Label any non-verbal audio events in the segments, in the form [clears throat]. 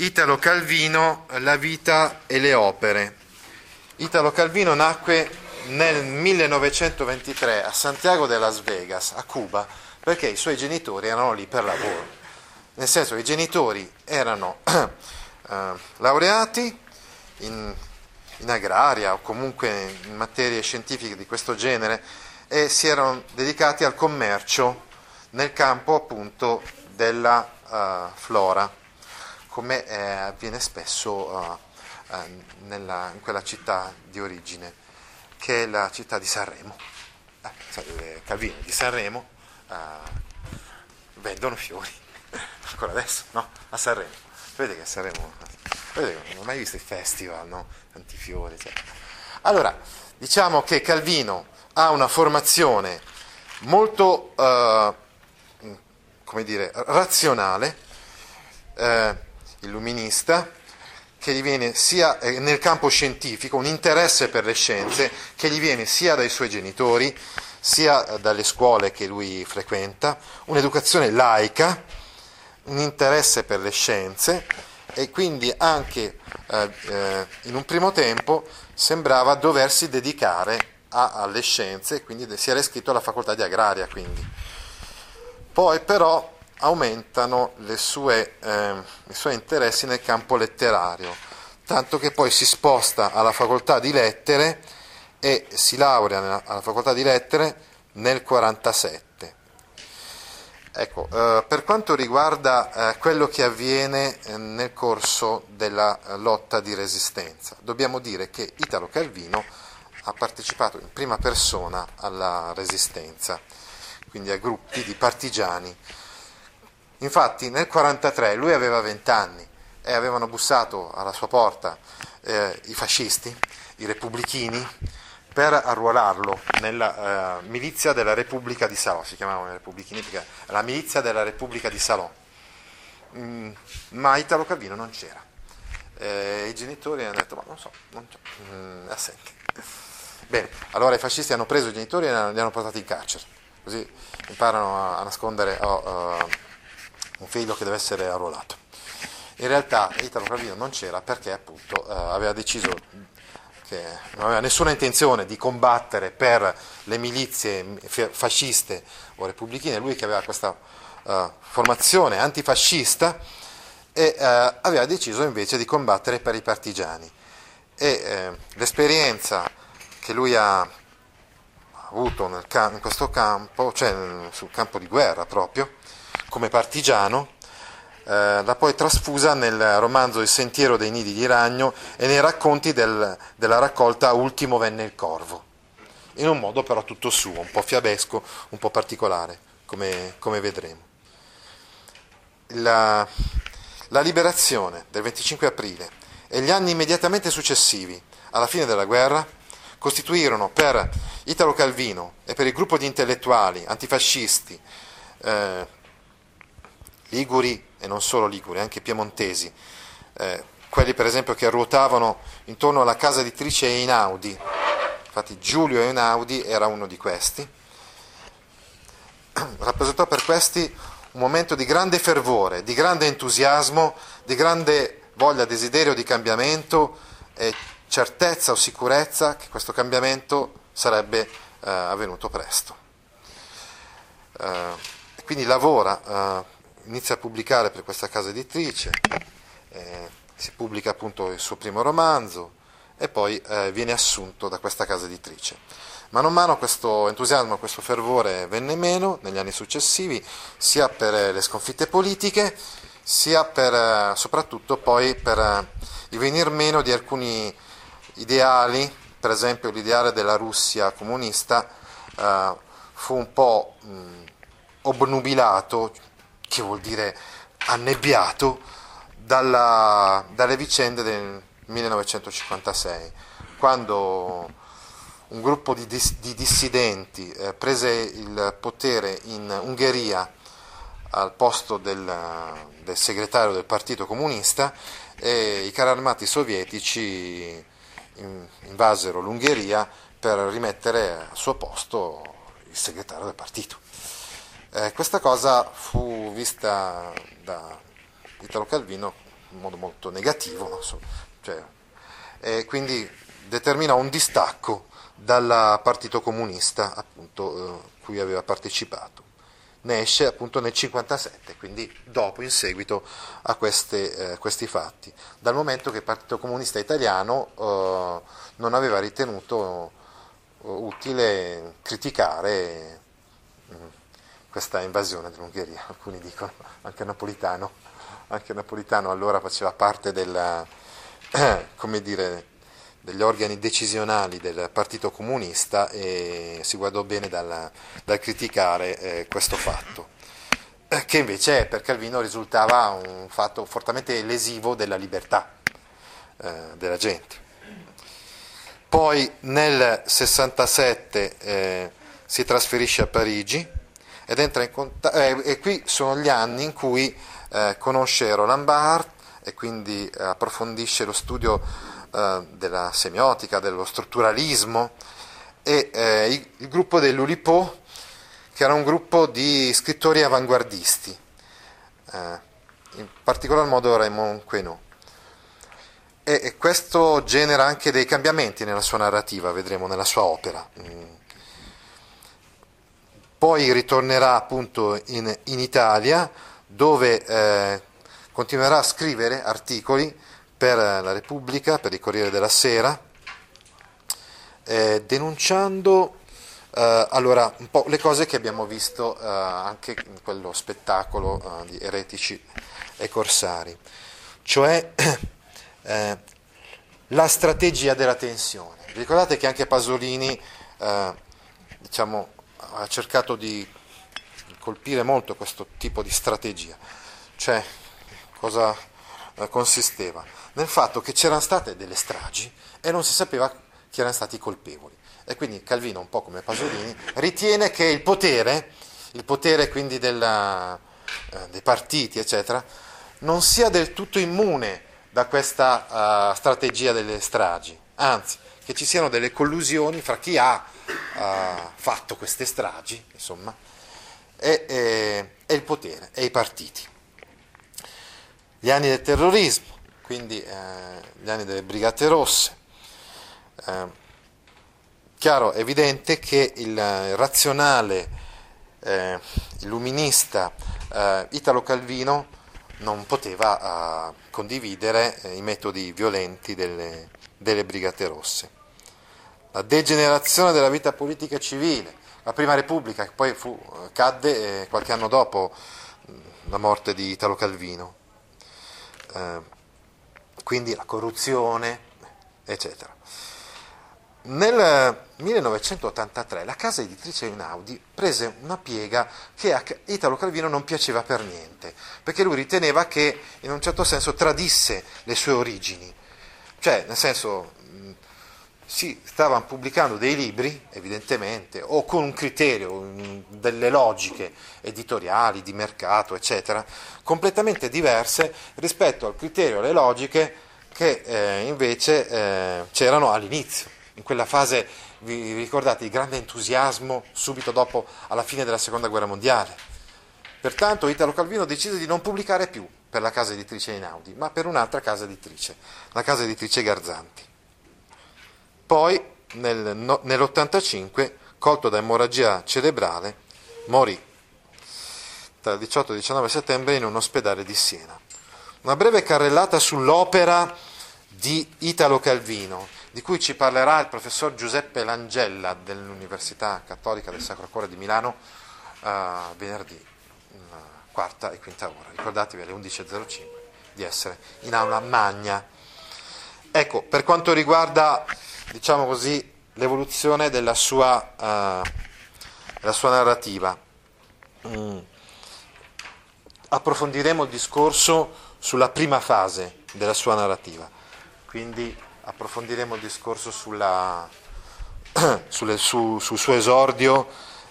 Italo Calvino, La vita e le opere. Italo Calvino nacque nel 1923 a Santiago de Las Vegas, a Cuba, perché i suoi genitori erano lì per lavoro nel senso che i genitori erano [clears throat] eh, laureati in, in, agraria o comunque in materie scientifiche di questo genere e si erano dedicati al commercio nel campo appunto della uh, flora, come eh, avviene spesso uh, uh, nella, in quella città di origine, che è la città di Sanremo. Eh, Calvino di Sanremo vendono fiori [laughs] ancora adesso, no? A Sanremo. Vedete che a Sanremo, vedete che non ho mai visto i festival, no? Tanti fiori, eccetera. Allora, diciamo che Calvino ha una formazione molto, eh, come dire, razionale, eh, illuminista, che gli viene sia eh, nel campo scientifico, un interesse per le scienze, che gli viene sia dai suoi genitori, sia dalle scuole che lui frequenta, un'educazione laica, un interesse per le scienze e quindi anche eh, eh, in un primo tempo sembrava doversi dedicare a, alle scienze quindi si era iscritto alla facoltà di agraria. Quindi. Poi però aumentano sue, eh, i suoi interessi nel campo letterario, tanto che poi si sposta alla facoltà di lettere e si laurea nella, alla facoltà di lettere nel 1947 Ecco, eh, per quanto riguarda eh, quello che avviene eh, nel corso della eh, lotta di resistenza, dobbiamo dire che Italo Calvino ha partecipato in prima persona alla resistenza, quindi a gruppi di partigiani. Infatti nel 1943 lui aveva 20 anni e avevano bussato alla sua porta eh, i fascisti, i repubblichini, per arruolarlo nella uh, milizia della Repubblica di Salò, si chiamavano i repubblichini perché la milizia della Repubblica di Salò, mm, ma Italo Calvino non c'era. Eh, I genitori hanno detto, ma non so, non c'è, mm, assente. Bene, allora i fascisti hanno preso i genitori e li hanno portati in carcere, così imparano a, a nascondere oh, uh, un figlio che deve essere arruolato. In realtà Italo Calvino non c'era perché appunto uh, aveva deciso che non aveva nessuna intenzione di combattere per le milizie fasciste o repubblichine, lui che aveva questa uh, formazione antifascista e uh, aveva deciso invece di combattere per i partigiani. E uh, l'esperienza che lui ha avuto nel, in questo campo, cioè sul campo di guerra proprio, come partigiano, eh, l'ha poi trasfusa nel romanzo Il sentiero dei nidi di ragno e nei racconti del, della raccolta Ultimo venne il corvo, in un modo però tutto suo, un po' fiabesco, un po' particolare, come, come vedremo. La, la liberazione del 25 aprile e gli anni immediatamente successivi alla fine della guerra costituirono per Italo Calvino e per il gruppo di intellettuali antifascisti eh, liguri e non solo liguri, anche piemontesi, eh, quelli per esempio che ruotavano intorno alla casa editrice Einaudi, infatti Giulio Einaudi era uno di questi, [clears throat] rappresentò per questi un momento di grande fervore, di grande entusiasmo, di grande voglia, desiderio di cambiamento e certezza o sicurezza che questo cambiamento sarebbe eh, avvenuto presto. Eh, quindi lavora eh, inizia a pubblicare per questa casa editrice, eh, si pubblica appunto il suo primo romanzo e poi eh, viene assunto da questa casa editrice. Mano a mano questo entusiasmo, questo fervore venne meno negli anni successivi, sia per eh, le sconfitte politiche, sia per, eh, soprattutto poi per eh, il venir meno di alcuni ideali, per esempio l'ideale della Russia comunista eh, fu un po' mh, obnubilato che vuol dire annebbiato dalla, dalle vicende del 1956, quando un gruppo di, dis, di dissidenti eh, prese il potere in Ungheria al posto del, del, segretario del Partito Comunista e i carri armati sovietici invasero l'Ungheria per rimettere al suo posto il segretario del partito. Eh, questa cosa fu vista da Italo Calvino in modo molto negativo, no? cioè, e quindi determinò un distacco dal partito comunista appunto, eh, cui aveva partecipato. Ne esce appunto nel 1957, quindi dopo, in seguito a queste, eh, questi fatti, dal momento che il Partito Comunista Italiano eh, non aveva ritenuto eh, utile criticare questa invasione dell'Ungheria, [laughs] alcuni dicono, anche Napolitano, anche Napolitano allora faceva parte della, [clears throat] dire, degli organi decisionali del Partito Comunista e si guardò bene dal, dal criticare eh, questo fatto, eh, che invece per Calvino risultava un fatto fortemente lesivo della libertà eh, della gente. Poi nel 67 eh, si trasferisce a Parigi ed entra in contatto, eh, e qui sono gli anni in cui eh, conosce Roland Barthes e quindi approfondisce lo studio eh, della semiotica, dello strutturalismo e eh, il, il, gruppo dell'Ulipo, che era un gruppo di scrittori avanguardisti, eh, in particolar modo Raymond Queneau. E, e, questo genera anche dei cambiamenti nella sua narrativa, vedremo nella sua opera. Poi ritornerà appunto in, in Italia, dove eh, continuerà a scrivere articoli per la Repubblica, per il Corriere della Sera, eh, denunciando eh, allora, un po' le cose che abbiamo visto eh, anche in quello spettacolo eh, di eretici e corsari, cioè [clears throat] eh, la strategia della tensione. Ricordate che anche Pasolini diciamo, ha cercato di colpire molto questo tipo di strategia, cioè cosa consisteva? nel fatto che c'erano state delle stragi e non si sapeva chi erano stati i colpevoli. E quindi Calvino, un po' come Pasolini, ritiene che il potere, il potere quindi della, eh, dei partiti, eccetera, non sia del tutto immune da questa uh, strategia delle stragi, anzi, che ci siano delle collusioni fra chi ha uh, fatto queste stragi, insomma, e, e, e il potere, e i partiti. Gli anni del terrorismo, quindi eh, gli anni delle Brigate Rosse. Eh, chiaro, evidente che il razionale eh, illuminista eh, Italo Calvino non poteva eh, condividere eh, i metodi violenti delle, delle Brigate Rosse. La degenerazione della vita politica civile, la Prima Repubblica, che poi fu, cadde qualche anno dopo la morte di Italo Calvino quindi la corruzione, eccetera. Nel 1983 la casa editrice Einaudi prese una piega che a Italo Calvino non piaceva per niente, perché lui riteneva che in un certo senso tradisse le sue origini, cioè nel senso si stavano pubblicando dei libri, evidentemente, o con un criterio, delle logiche editoriali, di mercato, eccetera, completamente diverse rispetto al criterio alle logiche che eh, invece eh, c'erano all'inizio, in quella fase, vi ricordate, di grande entusiasmo subito dopo, alla fine della seconda guerra mondiale. Pertanto Italo Calvino decise di non pubblicare più per la casa editrice Einaudi, ma per un'altra casa editrice, la casa editrice Garzanti. Poi nel, no, nell'85, colto da emorragia cerebrale, morì tra il 18 e il 19 settembre in un ospedale di Siena. Una breve carrellata sull'opera di Italo Calvino, di cui ci parlerà il professor Giuseppe Langella dell'Università Cattolica del Sacro Cuore di Milano uh, venerdì, quarta e quinta ora. Ricordatevi alle 11.05 di essere in aula magna. Ecco, per quanto riguarda diciamo così, l'evoluzione della sua, uh, della sua narrativa. Mm. Approfondiremo il discorso sulla prima fase della sua narrativa. Quindi approfondiremo il discorso sulla, [clears throat] sulle, su, sul suo esordio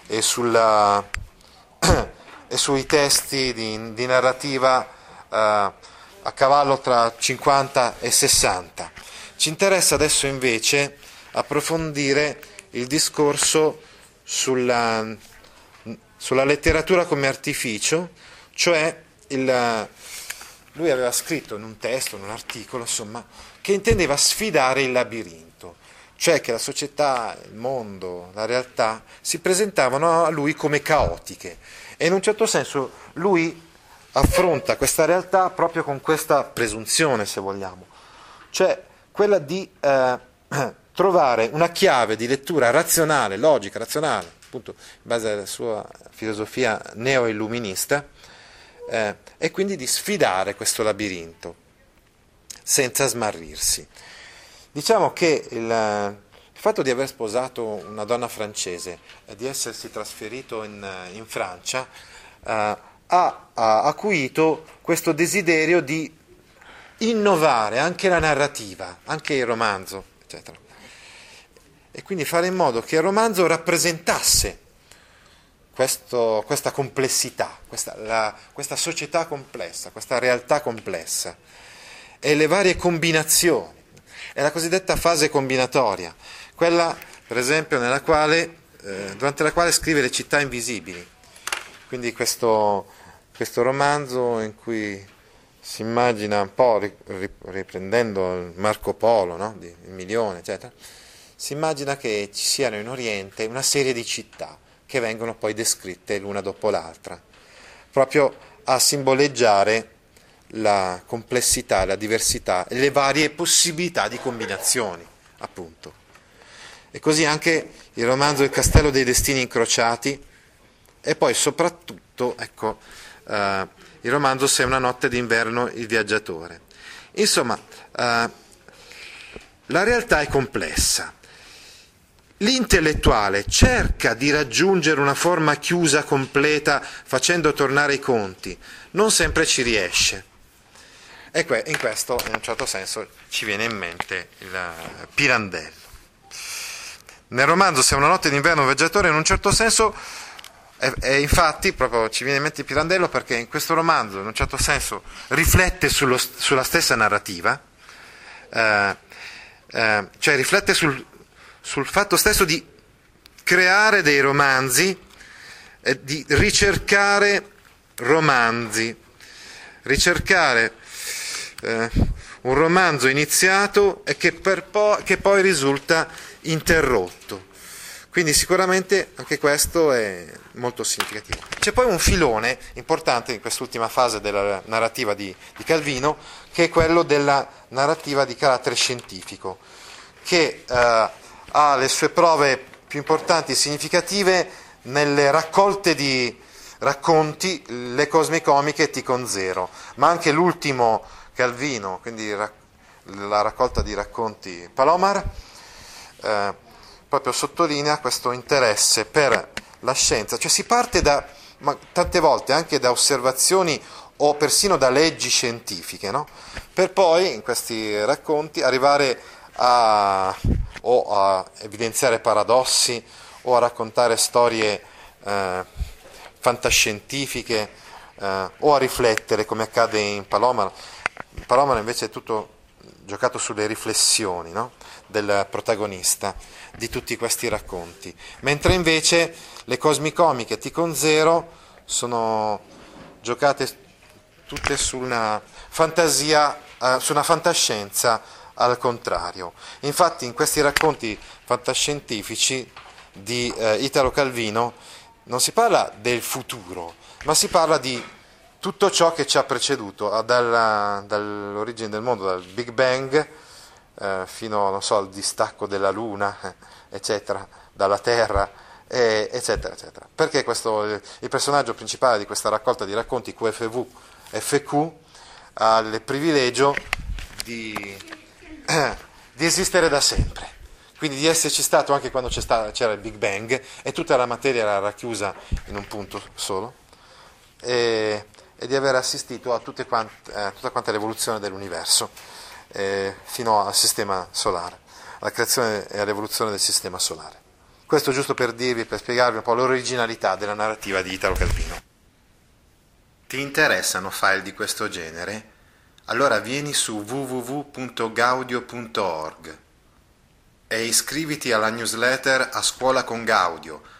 e, sulla, [clears throat] e sui testi di, di narrativa eh, a cavallo tra 50 e 60. Ci interessa adesso invece approfondire il discorso sulla, sulla letteratura come artificio, cioè il, lui aveva scritto in un testo, in un articolo, insomma, che intendeva sfidare il labirinto, cioè che la società, il mondo, la realtà si presentavano a lui come caotiche e in un certo senso lui affronta questa realtà proprio con questa presunzione, se vogliamo, cioè quella di eh, [clears throat] trovare una chiave di lettura razionale, logica, razionale, appunto in base alla sua filosofia neo-illuminista, eh, e quindi di sfidare questo labirinto senza smarrirsi. Diciamo che il, il fatto di aver sposato una donna francese e di essersi trasferito in, in Francia eh, ha, ha acuito questo desiderio di innovare anche la narrativa, anche il romanzo, eccetera. E quindi fare in modo che il romanzo rappresentasse questo, questa complessità, questa, la, questa società complessa, questa realtà complessa. E le varie combinazioni. È la cosiddetta fase combinatoria, quella per esempio quale, eh, durante la quale scrive le città invisibili. Quindi questo, questo romanzo in cui si immagina un po' riprendendo Marco Polo, no? il milione, eccetera, si immagina che ci siano in Oriente una serie di città che vengono poi descritte l'una dopo l'altra, proprio a simboleggiare la complessità, la diversità e le varie possibilità di combinazioni, appunto. E così anche il romanzo Il castello dei destini incrociati e poi soprattutto, ecco, eh, il romanzo Se una notte d'inverno il viaggiatore. Insomma, eh, la realtà è complessa L'intellettuale cerca di raggiungere una forma chiusa, completa, facendo tornare i conti, non sempre ci riesce. E in questo, in un certo senso, ci viene in mente il Pirandello. Nel romanzo Se una notte d'inverno un viaggiatore, in un certo senso, e, infatti proprio ci viene in mente Pirandello perché in questo romanzo, in un certo senso, riflette sullo, sulla stessa narrativa, eh, eh, cioè riflette sul, sul fatto stesso di creare dei romanzi e di ricercare romanzi, ricercare eh, un romanzo iniziato e che, po- che poi risulta interrotto. Quindi sicuramente anche questo è molto significativo. C'è poi un filone importante in quest'ultima fase della narrativa di, di Calvino, che è quello della narrativa di carattere scientifico, che eh, ha le sue prove più importanti e significative nelle raccolte di racconti, le cosmicomiche Ticon Zero, ma anche l'ultimo Calvino, quindi la raccolta di racconti Palomar, eh, proprio sottolinea questo interesse per la scienza, cioè si parte da, tante volte anche da osservazioni o persino da leggi scientifiche, no? per poi in questi racconti arrivare a o a evidenziare paradossi o a raccontare storie eh, fantascientifiche eh, o a riflettere come accade in Palomar. In Palomar invece è tutto giocato sulle riflessioni no? del protagonista di tutti questi racconti, mentre invece le cosmicomiche Ticon Zero sono giocate tutte su una fantasia, eh, su una fantascienza al contrario. Infatti in questi racconti fantascientifici di eh, Italo Calvino non si parla del futuro, ma si parla di tutto ciò che ci ha preceduto, dalla, dall'origine del mondo, dal Big Bang eh, fino so, al distacco della Luna, eccetera, dalla Terra, eh, eccetera, eccetera. Perché questo, il personaggio principale di questa raccolta di racconti QFV FQ ha il privilegio di [clears throat] di esistere da sempre, quindi di esserci stato anche quando c'era il Big Bang e tutta la materia era racchiusa in un punto solo. E, e di aver assistito a quante, eh, tutta quanta l'evoluzione dell'universo eh, fino al sistema solare, alla creazione e all'evoluzione del sistema solare. Questo giusto per dirvi, per spiegarvi un po' l'originalità della narrativa di Italo Calvino. Ti interessano file di questo genere? Allora vieni su www.gaudio.org e iscriviti alla newsletter A Scuola con Gaudio